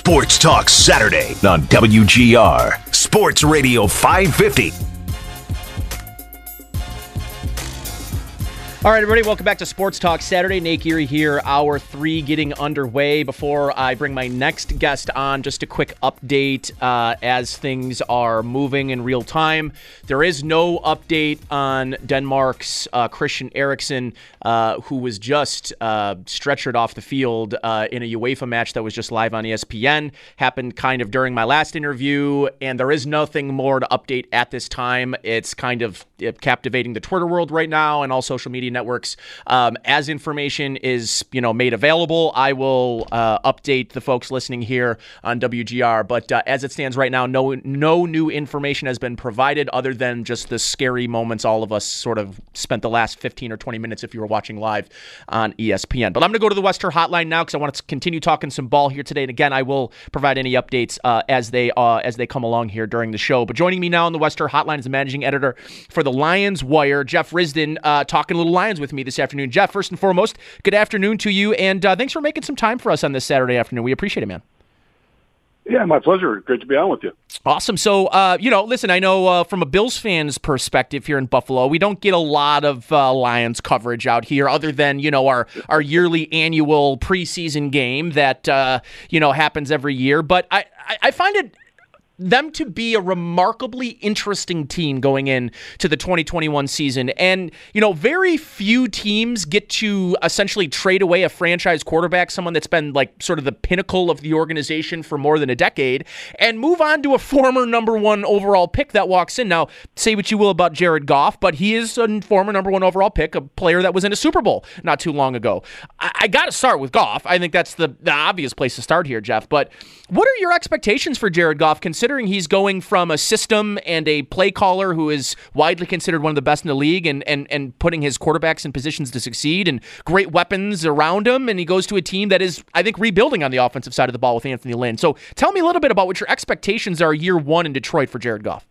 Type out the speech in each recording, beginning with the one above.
Sports Talk Saturday on WGR Sports Radio 550. All right, everybody, welcome back to Sports Talk Saturday. Nate Geary here, hour three getting underway. Before I bring my next guest on, just a quick update uh, as things are moving in real time. There is no update on Denmark's uh, Christian Eriksen, uh, who was just uh, stretchered off the field uh, in a UEFA match that was just live on ESPN. Happened kind of during my last interview, and there is nothing more to update at this time. It's kind of captivating the Twitter world right now and all social media networks. Um, as information is, you know, made available, I will uh, update the folks listening here on WGR. But uh, as it stands right now, no no new information has been provided other than just the scary moments all of us sort of spent the last 15 or 20 minutes if you were watching live on ESPN. But I'm going to go to the West Herr Hotline now because I want to continue talking some ball here today. And again, I will provide any updates uh, as they uh, as they come along here during the show. But joining me now on the West Herr Hotline is the managing editor for the Lions Wire, Jeff Risdon, uh, talking a little Lions with me this afternoon. Jeff, first and foremost, good afternoon to you, and uh, thanks for making some time for us on this Saturday afternoon. We appreciate it, man. Yeah, my pleasure. Great to be on with you. Awesome. So, uh, you know, listen, I know uh, from a Bills fan's perspective here in Buffalo, we don't get a lot of uh, Lions coverage out here, other than you know our our yearly annual preseason game that uh, you know happens every year. But I I find it them to be a remarkably interesting team going in to the 2021 season. And, you know, very few teams get to essentially trade away a franchise quarterback, someone that's been like sort of the pinnacle of the organization for more than a decade, and move on to a former number one overall pick that walks in. Now, say what you will about Jared Goff, but he is a former number one overall pick, a player that was in a Super Bowl not too long ago. I, I got to start with Goff. I think that's the, the obvious place to start here, Jeff. But what are your expectations for Jared Goff, considering considering he's going from a system and a play caller who is widely considered one of the best in the league and, and, and putting his quarterbacks in positions to succeed and great weapons around him. And he goes to a team that is, I think, rebuilding on the offensive side of the ball with Anthony Lynn. So tell me a little bit about what your expectations are year one in Detroit for Jared Goff.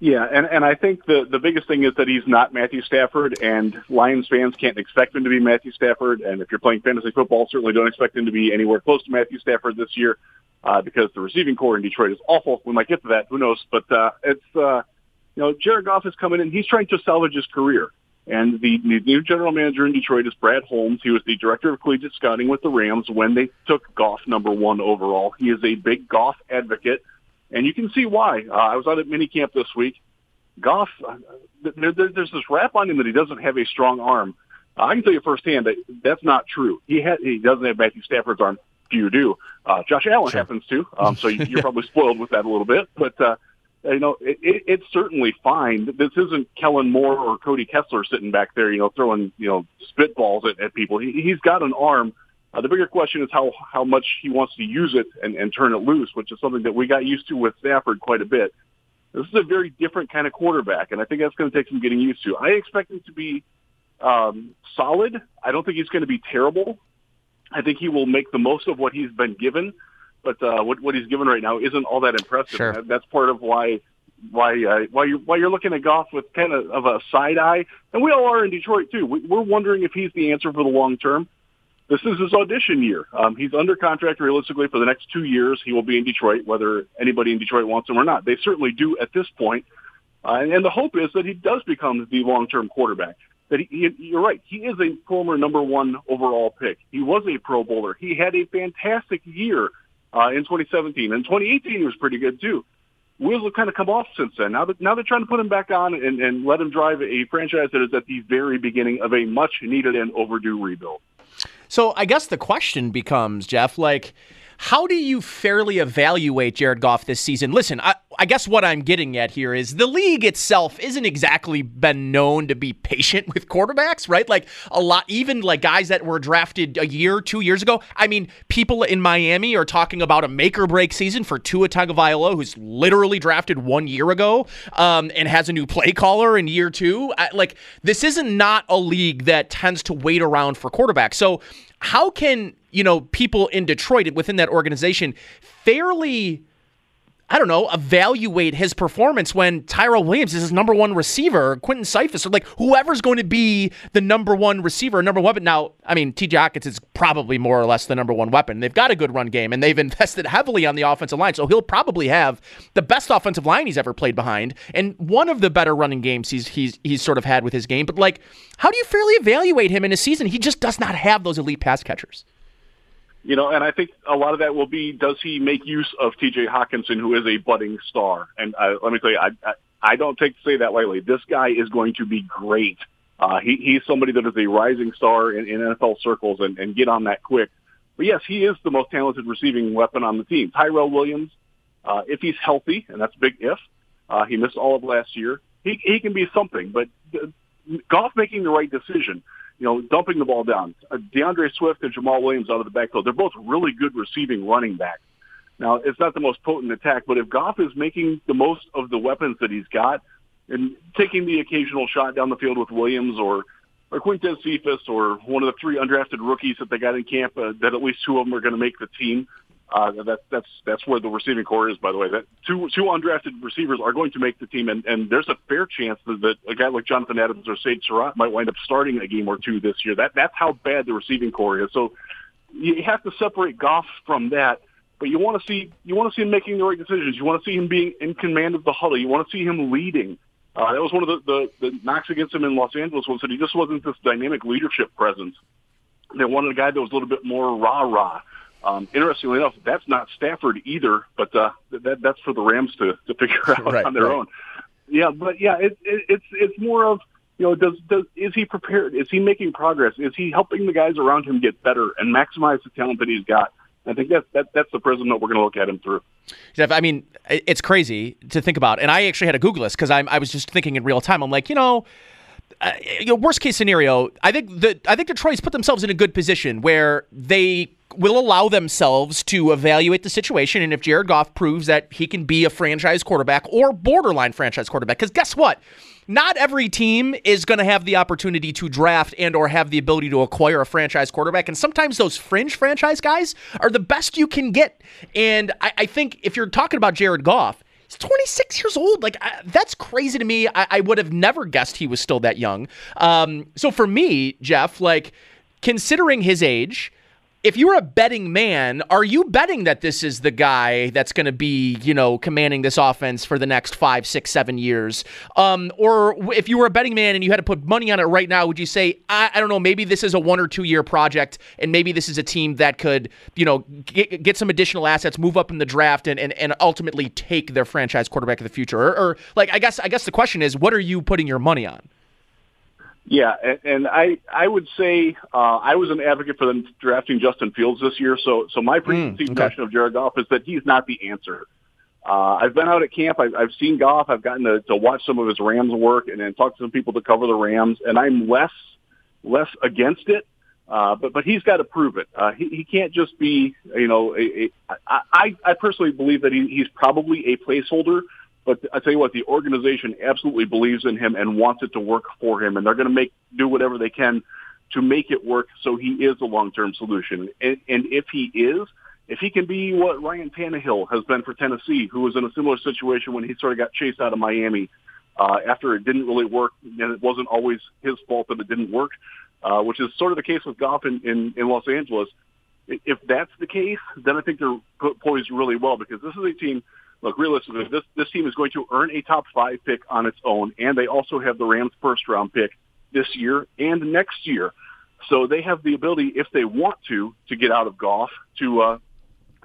Yeah, and, and I think the, the biggest thing is that he's not Matthew Stafford, and Lions fans can't expect him to be Matthew Stafford. And if you're playing fantasy football, certainly don't expect him to be anywhere close to Matthew Stafford this year uh, because the receiving corps in Detroit is awful. We might get to that. Who knows? But uh, it's, uh, you know, Jared Goff is coming in. He's trying to salvage his career. And the, the new general manager in Detroit is Brad Holmes. He was the director of collegiate scouting with the Rams when they took Goff number one overall. He is a big Goff advocate and you can see why. Uh, I was out at minicamp this week. Goff, uh, there, there, there's this rap on him that he doesn't have a strong arm. Uh, I can tell you firsthand that that's not true. He had, he doesn't have Matthew Stafford's arm. Few do. Uh, Josh Allen sure. happens to. Um, so you're probably spoiled with that a little bit. But uh, you know, it, it, it's certainly fine. This isn't Kellen Moore or Cody Kessler sitting back there, you know, throwing you know spitballs at, at people. He, he's got an arm uh, the bigger question is how how much he wants to use it and, and turn it loose, which is something that we got used to with Stafford quite a bit. This is a very different kind of quarterback, and I think that's going to take some getting used to. I expect him to be um, solid. I don't think he's going to be terrible. I think he will make the most of what he's been given, but uh, what what he's given right now isn't all that impressive. Sure. That, that's part of why why uh, why you why you're looking at Goff with kind of, of a side eye, and we all are in Detroit too. We, we're wondering if he's the answer for the long term this is his audition year. Um, he's under contract realistically for the next two years. He will be in Detroit, whether anybody in Detroit wants him or not. They certainly do at this point. Uh, and the hope is that he does become the long-term quarterback. that he, you're right. He is a former number one overall pick. He was a Pro Bowler. He had a fantastic year uh, in 2017. And 2018 he was pretty good too. Wheels have kind of come off since then. Now that now they're trying to put him back on and, and let him drive a franchise that is at the very beginning of a much needed and overdue rebuild. So I guess the question becomes, Jeff, like how do you fairly evaluate Jared Goff this season? Listen, I, I, guess what I'm getting at here is the league itself isn't exactly been known to be patient with quarterbacks, right? Like a lot, even like guys that were drafted a year, two years ago. I mean, people in Miami are talking about a make or break season for Tua Tagovailoa, who's literally drafted one year ago um, and has a new play caller in year two. I, like this isn't not a league that tends to wait around for quarterbacks. So how can you know people in Detroit within that organization fairly I don't know, evaluate his performance when Tyrell Williams is his number one receiver, Quentin Cephus, or like whoever's going to be the number one receiver, number one weapon. Now, I mean, TJ Hockenson is probably more or less the number one weapon. They've got a good run game and they've invested heavily on the offensive line, so he'll probably have the best offensive line he's ever played behind and one of the better running games he's he's he's sort of had with his game. But like, how do you fairly evaluate him in a season? He just does not have those elite pass catchers. You know, and I think a lot of that will be does he make use of T.J. Hockenson, who is a budding star? And uh, let me tell you, I, I I don't take to say that lightly. This guy is going to be great. Uh, he, he's somebody that is a rising star in, in NFL circles and, and get on that quick. But yes, he is the most talented receiving weapon on the team. Tyrell Williams, uh, if he's healthy, and that's a big if, uh, he missed all of last year, he, he can be something. But uh, Goff making the right decision you know, dumping the ball down. Uh, D'Andre Swift and Jamaal Williams out of the backfield. They're both really good receiving running backs. Now, it's not the most potent attack, but if Goff is making the most of the weapons that he's got and taking the occasional shot down the field with Williams or or Quintez Cephus or one of the three undrafted rookies that they got in camp, uh, that at least two of them are going to make the team. Uh, that, that's that's where the receiving corps is, by the way. That two two undrafted receivers are going to make the team, and, and there's a fair chance that, that a guy like Jonathan Adams or Sage Surratt might wind up starting a game or two this year. That that's how bad the receiving corps is. So you have to separate Goff from that, but you want to see you want to see him making the right decisions. You want to see him being in command of the huddle. You want to see him leading. Uh, that was one of the, the the knocks against him in Los Angeles was that he just wasn't this dynamic leadership presence. They wanted a guy that was a little bit more rah rah. Um, interestingly enough, that's not Stafford either, but uh, that, that's for the Rams to, to figure out right, on their right. own. Yeah, but yeah, it, it, it's it's more of you know, does does is he prepared? Is he making progress? Is he helping the guys around him get better and maximize the talent that he's got? I think that's that, that's the prism that we're going to look at him through. Jeff, I mean, it's crazy to think about, and I actually had to Google this because I was just thinking in real time. I'm like, you know, uh, you know, worst case scenario, I think the I think Detroit's put themselves in a good position where they will allow themselves to evaluate the situation, and if Jared Goff proves that he can be a franchise quarterback or borderline franchise quarterback, because guess what? Not every team is going to have the opportunity to draft and or have the ability to acquire a franchise quarterback, and sometimes those fringe franchise guys are the best you can get. And I, I think if you're talking about Jared Goff, He's 26 years old. Like I, that's crazy to me. I, I, would have never guessed he was still that young. Um, so for me, Jeff, like considering his age, if you're a betting man, are you betting that this is the guy that's going to be, you know, commanding this offense for the next five, six, seven years? Um, or if you were a betting man and you had to put money on it right now, would you say, I, I don't know, maybe this is a one or two year project, and maybe this is a team that could, you know, get, get some additional assets, move up in the draft, and, and, and ultimately take their franchise quarterback of the future? Or, or like, I guess, I guess the question is, what are you putting your money on? Yeah, and, and I I would say uh, I was an advocate for them drafting Justin Fields this year. So so my preconceived mm, okay. notion of Jared Goff is that he's not the answer. Uh, I've been out at camp. I've, I've seen Goff. I've gotten to, to watch some of his Rams work and then talk to some people to cover the Rams, and I'm less less against it. Uh, but but he's got to prove it. Uh, he he can't just be you know a, a, I I personally believe that he, he's probably a placeholder but I tell you what, the organization absolutely believes in him and wants it to work for him, and they're going to make do whatever they can to make it work so he is a long-term solution. And, and if he is, if he can be what Ryan Tannehill has been for Tennessee, who was in a similar situation when he sort of got chased out of Miami uh, after it didn't really work, and it wasn't always his fault that it didn't work, uh, which is sort of the case with Goff in, in, in Los Angeles. If that's the case, then I think they're poised really well because this is a team – look, realistically, this this team is going to earn a top five pick on its own, and they also have the Rams' first round pick this year and next year. So they have the ability, if they want to, to get out of Goff to uh,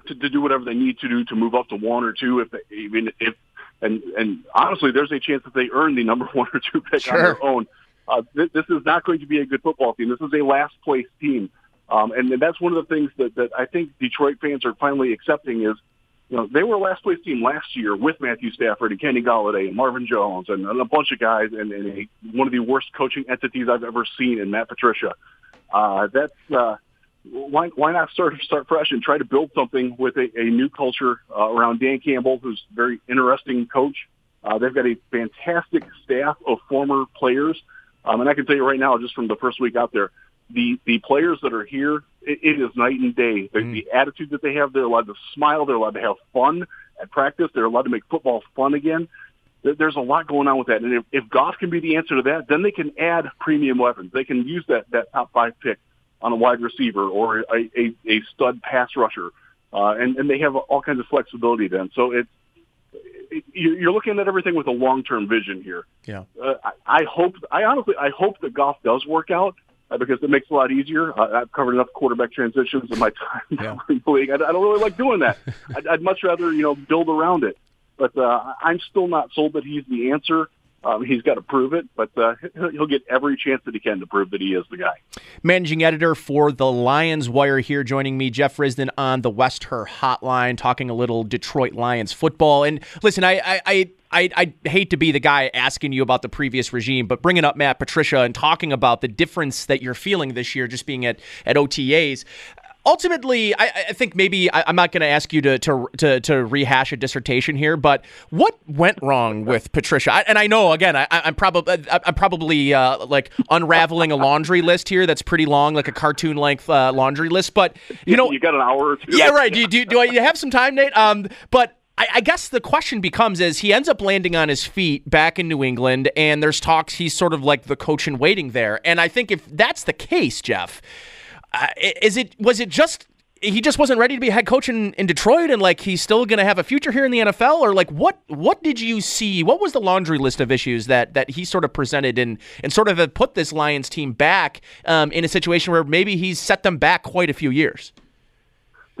to, to do whatever they need to do to move up to one or two. If they, even if and and honestly, there's a chance that they earn the number one or two pick Sure. on their own. Uh, th- this is not going to be a good football team. This is a last place team, um, and, and that's one of the things that that I think Detroit fans are finally accepting is. You know, they were a last place team last year with Matthew Stafford and Kenny Golladay and Marvin Jones and, a bunch of guys and, and a, one of the worst coaching entities I've ever seen in Matt Patricia. Uh, that's uh, why why not start start fresh and try to build something with a, a new culture uh, around Dan Campbell, who's a very interesting coach. Uh, they've got a fantastic staff of former players, um, and I can tell you right now, just from the first week out there, the the players that are here, it, it is night and day. The, the attitude that they have, they're allowed to smile, they're allowed to have fun at practice, they're allowed to make football fun again. There's a lot going on with that, and if, if Goff can be the answer to that, then they can add premium weapons. They can use that that top five pick on a wide receiver or a, a, a stud pass rusher, uh, and and they have all kinds of flexibility then. So it's it, you're you're looking at everything with a long term vision here. Yeah. Uh, I, I hope, I honestly, I hope that Goff does work out uh, because it makes it a lot easier. Uh, I've covered enough quarterback transitions in my time Yeah. in the league. I, I don't really like doing that. I'd, I'd much rather, you know, build around it. But uh, I'm still not sold that he's the answer. Um, he's got to prove it, but uh, he'll get every chance that he can to prove that he is the guy. Managing editor for the Lions Wire here, joining me, Jeff Risdon on the West Herr Hotline, talking a little Detroit Lions football. And listen, I, I, I I, I hate to be the guy asking you about the previous regime, but bringing up Matt Patricia and talking about the difference that you're feeling this year, just being at at OTAs. Ultimately, I, I think maybe I, I'm not going to ask you to, to to to rehash a dissertation here, but what went wrong with Patricia? I, and I know again, I, I'm probably I'm probably uh, like unraveling a laundry list here that's pretty long, like a cartoon length uh, laundry list. But you know, you got an hour or two. yeah, right. Do you, do, you- do I have some time, Nate? Um, but I, guess the question becomes: is he ends up landing on his feet back in New England, and there's talks he's sort of like the coach in waiting there. And I think if that's the case, Jeff, is it was it just he just wasn't ready to be head coach in, in Detroit, and like he's still going to have a future here in the NFL, or like what what did you see? What was the laundry list of issues that that he sort of presented and and sort of put this Lions team back um, in a situation where maybe he's set them back quite a few years?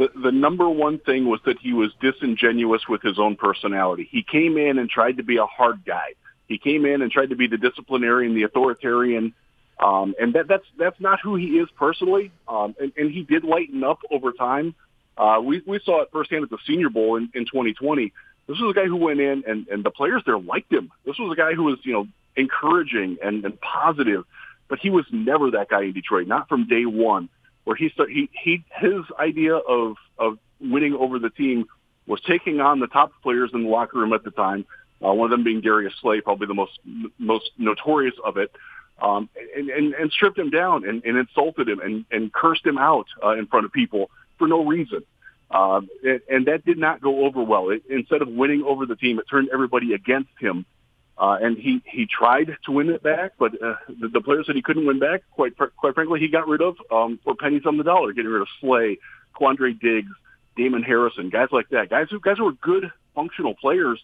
the, the number one thing was that he was disingenuous with his own personality. He came in and tried to be a hard guy. He came in and tried to be the disciplinarian, the authoritarian, um, and that, that's that's not who he is personally. Um, and, and he did lighten up over time. Uh, we we saw it firsthand at the Senior Bowl in, in 2020. This was a guy who went in, and, and the players there liked him. This was a guy who was you know encouraging and, and positive, but he was never that guy in Detroit. Not from day one where he start, he he his idea of of winning over the team was taking on the top players in the locker room at the time. Uh, one of them being Darius Slay, probably the most most notorious of it, um, and, and and stripped him down and, and insulted him and and cursed him out uh, in front of people for no reason. Um, and, and that did not go over well. It, instead of winning over the team, it turned everybody against him. Uh, and he, he tried to win it back, but uh, the, the players that he couldn't win back, quite quite frankly, he got rid of um, for pennies on the dollar, getting rid of Slay, Quandre Diggs, Damon Harrison, guys like that, guys who guys who were good functional players,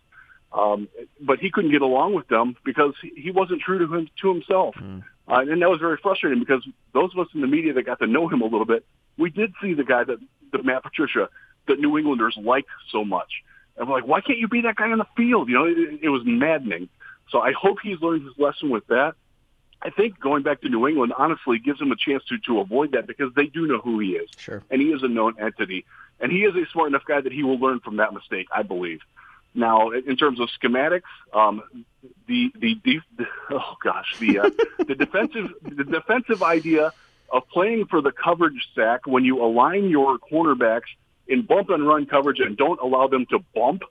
um, but he couldn't get along with them because he, wasn't true to him to himself, uh, and that was very frustrating because those of us in the media that got to know him a little bit, we did see the guy that, that Matt Patricia, that New Englanders like so much. And we're like, why can't you be that guy on the field? You know, it, it was maddening. So I hope he's learned his lesson with that. I think going back to New England honestly gives him a chance to to avoid that because they do know who he is, Sure. and he is a known entity, and he is a smart enough guy that he will learn from that mistake. I believe. Now, in terms of schematics, um, the, the oh gosh, the uh, the defensive the defensive idea of playing for the coverage sack when you align your cornerbacks in bump and run coverage and don't allow them to bump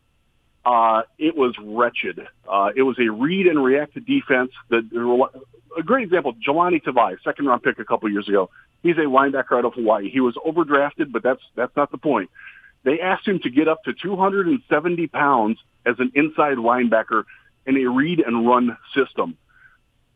uh, it was wretched. Uh, it was a read and react defense. That a great example, Jahlani Tavai, second round pick a couple years ago. He's a linebacker out of Hawaii. He was overdrafted, but that's that's not the point. They asked him to get up to 270 pounds as an inside linebacker in a read and run system.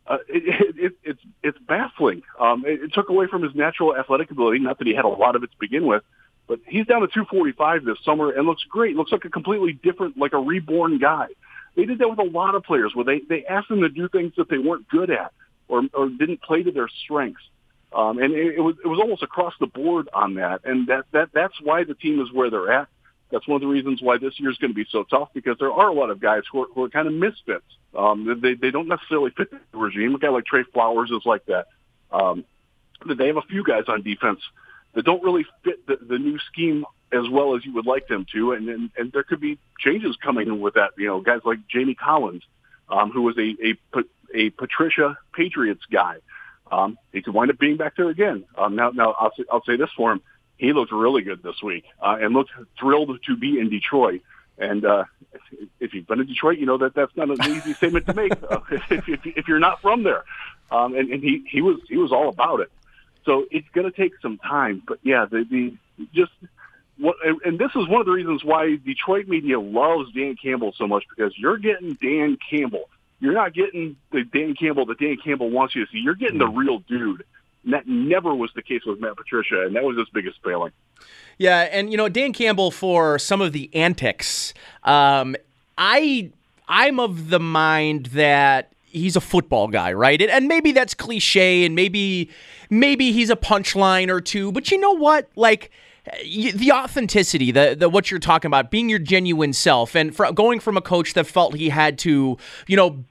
Uh, it, it, it, it's it's baffling. Um, it, it took away from his natural athletic ability. Not that he had a lot of it to begin with, but he's down to 245 this summer and looks great. Looks like a completely different, like a reborn guy. They did that with a lot of players where they they asked them to do things that they weren't good at. or, or didn't play to their strengths. Um, and it, it was it was almost across the board on that, and that that that's why the team is where they're at. That's one of the reasons why this year is going to be so tough because there are a lot of guys who are, who are kind of misfits. Um, they they don't necessarily fit the regime. A guy like Trey Flowers is like that. Um, they have a few guys on defense that don't really fit the, the new scheme as well as you would like them to, and, and and there could be changes coming in with that. You know, guys like Jamie Collins, um, who was a a a Patricia Patriots guy. Um, he could wind up being back there again. Um, now, now I'll say, I'll say this for him: he looked really good this week, uh, and looked thrilled to be in Detroit. And uh, if you've been in Detroit, you know that that's not an easy statement to make uh, if, if, if you're not from there. Um, and, and he he was he was all about it. So it's going to take some time, but yeah, the the just what, and this is one of the reasons why Detroit media loves Dan Campbell so much because you're getting Dan Campbell you're not getting the Dan Campbell that Dan Campbell wants you to see. You're getting the mm. real dude. And that never was the case with Matt Patricia, and that was his biggest failing. Yeah, and you know Dan Campbell for some of the antics. Um, I I'm of the mind that he's a football guy, right? And, and maybe that's cliche, and maybe maybe he's a punchline or two. But you know what? Like the authenticity, the, the what you're talking about, being your genuine self, and for, going from a coach that felt he had to, you know,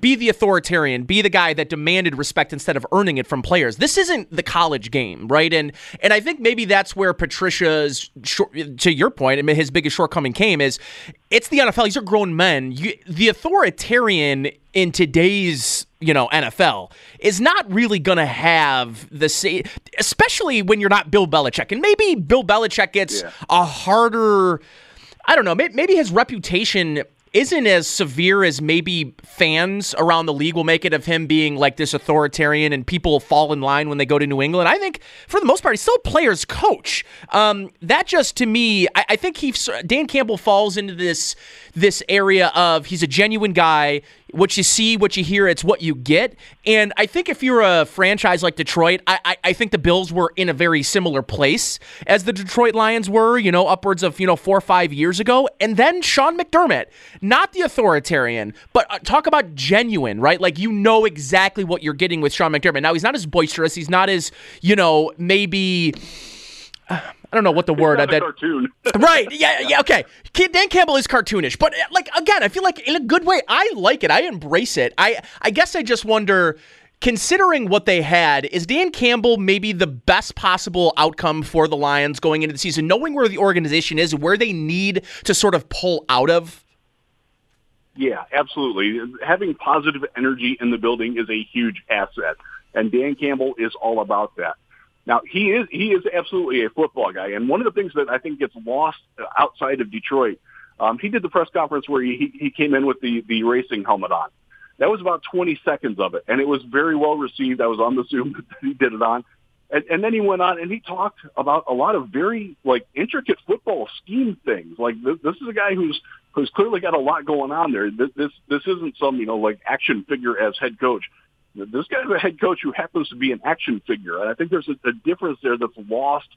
be the authoritarian, be the guy that demanded respect instead of earning it from players. This isn't the college game, right? And and I think maybe that's where Patricia's short, to your point, I mean, his biggest shortcoming came is it's the NFL. These are grown men. You, the authoritarian in today's you know NFL is not really going to have the same, especially when you're not Bill Belichick. And maybe Bill Belichick gets yeah. a harder. I don't know. Maybe his reputation isn't as severe as maybe fans around the league will make it of him being like this authoritarian and people fall in line when they go to New England. I think for the most part, he's still a player's coach. Um, that just to me, I, I think he Dan Campbell falls into this this area of he's a genuine guy what you see, what you hear, it's what you get. And I think if you're a franchise like Detroit, I, I, I, think the Bills were in a very similar place as the Detroit Lions were, you know, upwards of, you know, four or five years ago. And then Sean McDermott, not the authoritarian, but uh, talk about genuine, right? Like you know exactly what you're getting with Sean McDermott. Now, he's not as boisterous. He's not as, you know, maybe. Uh, I don't know what the word that cartoon. right? Yeah, yeah. Okay. Dan Campbell is cartoonish, but uh, like again, I feel like in a good way. I like it. I embrace it. I I guess I just wonder. Considering what they had, is Dan Campbell maybe the best possible outcome for the Lions going into the season, knowing where the organization is, where they need to sort of pull out of? Yeah, absolutely. Having positive energy in the building is a huge asset, and Dan Campbell is all about that. Now he is he is absolutely a football guy, and one of the things that I think gets lost outside of Detroit, um, he did the press conference where he he came in with the the racing helmet on. That was about 20 seconds of it, and it was very well received. I was on the Zoom that he did it on, and, and then he went on and he talked about a lot of very like intricate football scheme things. Like this, this is a guy who's who's clearly got a lot going on there. This this, this isn't some you know like action figure as head coach this guy's a head coach who happens to be an action figure. And I think there's a, a difference there that's lost.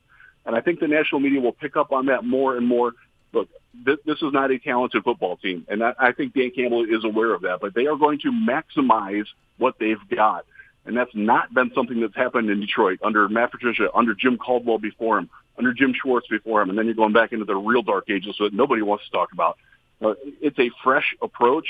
And I think the national media will pick up on that more and more. Look, this, this is not a talented football team. And I, I think Dan Campbell is aware of that. But they are going to maximize what they've got. And that's not been something that's happened in Detroit under Matt Patricia, under Jim Caldwell before him, under Jim Schwartz before him. And then you're going back into the real dark ages that nobody wants to talk about. Uh, it's a fresh approach.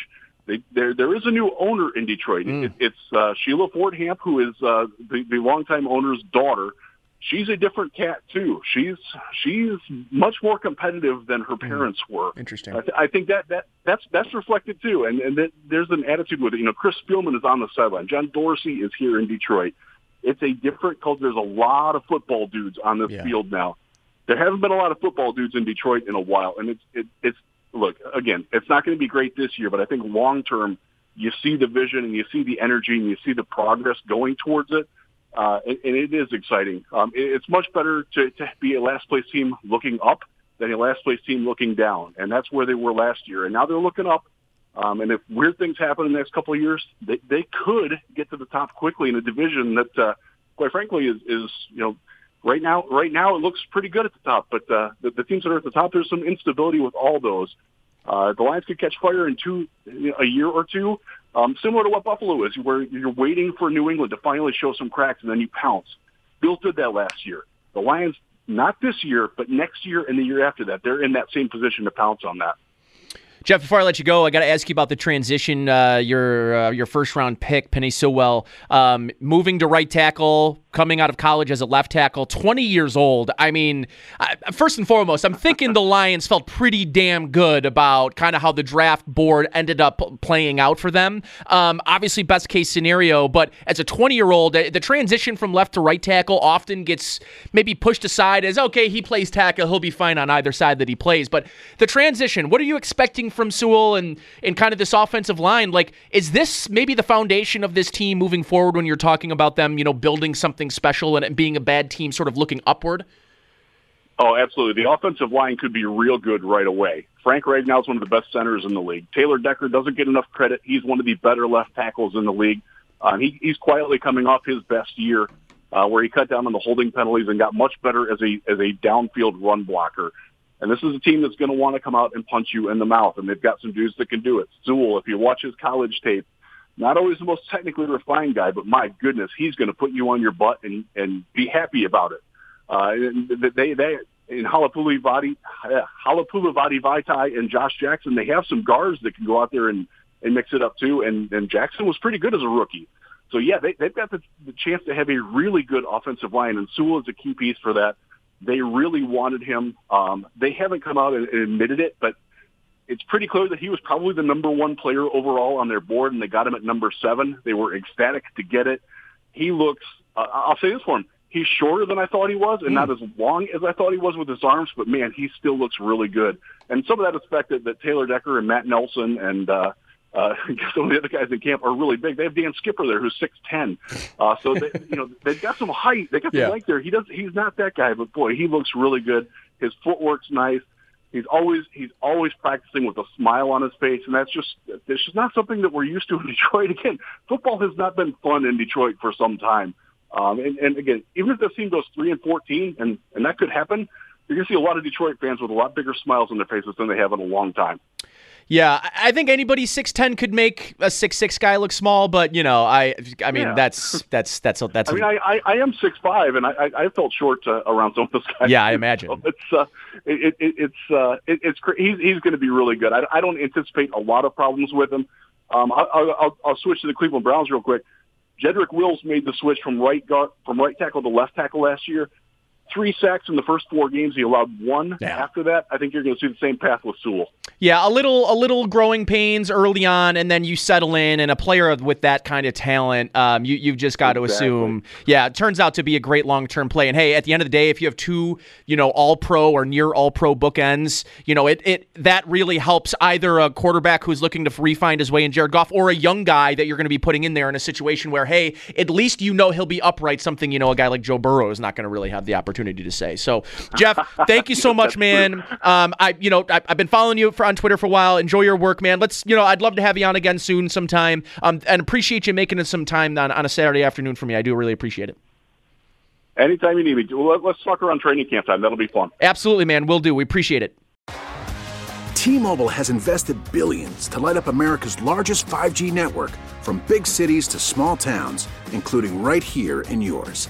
They, there, there is a new owner in Detroit. Mm. It, it's uh, Sheila Ford Hamp, who is uh, the, the longtime owner's daughter. She's a different cat too. She's she's much more competitive than her hmm. parents mm. were. Interesting. I, th- I, think that, that that's that's reflected too. And and that there's an attitude with it. You know, Chris Spielman is on the sideline. John Dorsey is here in Detroit. It's a different culture. There's a lot of football dudes on this yeah. field now. There haven't been a lot of football dudes in Detroit in a while, and it's it, it's look, again, it's not going to be great this year, but I think long term, you see the vision and you see the energy and you see the progress going towards it. Uh, and, and it is exciting. Um, it, it's much better to, to be a last place team looking up than a last place team looking down. And that's where they were last year. And now they're looking up. Um, and if weird things happen in the next couple of years, they, they could get to the top quickly in a division that, uh, quite frankly, is, is, you know, right now, right now it looks pretty good at the top, but uh, the, the teams that are at the top, there's some instability with all those. Uh, the Lions could catch fire in two, a year or two. Um, similar to what Buffalo is, where you're waiting for New England to finally show some cracks and then you pounce. Bills did that last year. The Lions, not this year, but next year and the year after that, they're in that same position to pounce on that. Jeff, before I let you go, I got to ask you about the transition. Uh, your uh, your first round pick, Penei Sewell, um, moving to right tackle, coming out of college as a left tackle, 20 years old. I mean, first and foremost, I'm thinking the Lions felt pretty damn good about kind of how the draft board ended up playing out for them. Um, obviously, best case scenario, but as a 20 year old, the transition from left to right tackle often gets maybe pushed aside as okay, he plays tackle, he'll be fine on either side that he plays. But the transition, what are you expecting? from Sewell and and kind of this offensive line. Like, is this maybe the foundation of this team moving forward when you're talking about them, you know, building something special and being a bad team, sort of looking upward? Oh, absolutely. The offensive line could be real good right away. Frank Ragnow is one of the best centers in the league. Taylor Decker doesn't get enough credit. He's one of the better left tackles in the league. Uh, he, he's quietly coming off his best year, uh, where he cut down on the holding penalties and got much better as a as a downfield run blocker. And this is a team that's going to want to come out and punch you in the mouth, and they've got some dudes that can do it. Sewell, if you watch his college tape, not always the most technically refined guy, but my goodness, he's going to put you on your butt and and be happy about it. Uh, they they in Halapoulivaati, Halapula Vadi Vaitai and Josh Jackson, they have some guards that can go out there and and mix it up too. And and Jackson was pretty good as a rookie. So yeah, they, they've got the, the chance to have a really good offensive line, and Sewell is a key piece for that. They really wanted him. Um, they haven't come out and admitted it, but it's pretty clear that he was probably the number one player overall on their board, and they got him at number seven. They were ecstatic to get it. He looks. Uh, I'll say this for him. He's shorter than I thought he was, and mm. not as long as I thought he was with his arms. But man, he still looks really good. And some of that is the fact that, that Taylor Decker and Matt Nelson and uh, uh, some of the other guys in camp are really big. They have Dan Skipper there, who's six ten. Uh, so they, you know they've got some height. They got some yeah. length there. He does. He's not that guy, but boy, he looks really good. His footwork's nice. He's always he's always practicing with a smile on his face, and that's just it's just not something that we're used to in Detroit. Again, football has not been fun in Detroit for some time. Um, and, and again, even if the team goes three and fourteen, and and that could happen, you're going to see a lot of Detroit fans with a lot bigger smiles on their faces than they have in a long time. Yeah, I think anybody six ten could make a six six guy look small, but you know, I I mean yeah. that's that's that's that's. I mean, I, I, I am six five, and I I felt short uh, around some of those guys. Yeah, I imagine. So it's uh, it, it it's uh, it, it's he's he's going to be really good. I, I don't anticipate a lot of problems with him. Um, I, I'll I'll switch to the Cleveland Browns real quick. Jedrick Wills made the switch from right guard from right tackle to left tackle last year three sacks in the first four games. He allowed one yeah. after that. I think you're going to see the same path with Sewell. Yeah, a little a little growing pains early on, and then you settle in. And a player with that kind of talent, um, you you've just got exactly. to assume. Yeah, it turns out to be a great long term play. And hey, at the end of the day, if you have two, you know, All Pro or near All Pro bookends, you know, it it that really helps either a quarterback who's looking to refine his way in Jared Goff or a young guy that you're going to be putting in there in a situation where hey, at least you know he'll be upright. Something you know a guy like Joe Burrow is not going to really have the opportunity to say. So, Jeff, thank you so much, man. Um, I you know I, have been following you for, on Twitter for a while. Enjoy your work, man. Let's, you know, I'd love to have you on again soon sometime. Um, and appreciate you making it some time on, on a Saturday afternoon for me. I do really appreciate it. Anytime you need me. Let's talk around training camp time. That'll be fun. Absolutely, man. We'll do. We appreciate it. T-Mobile has invested billions to light up America's largest 5G network from big cities to small towns, including right here in yours.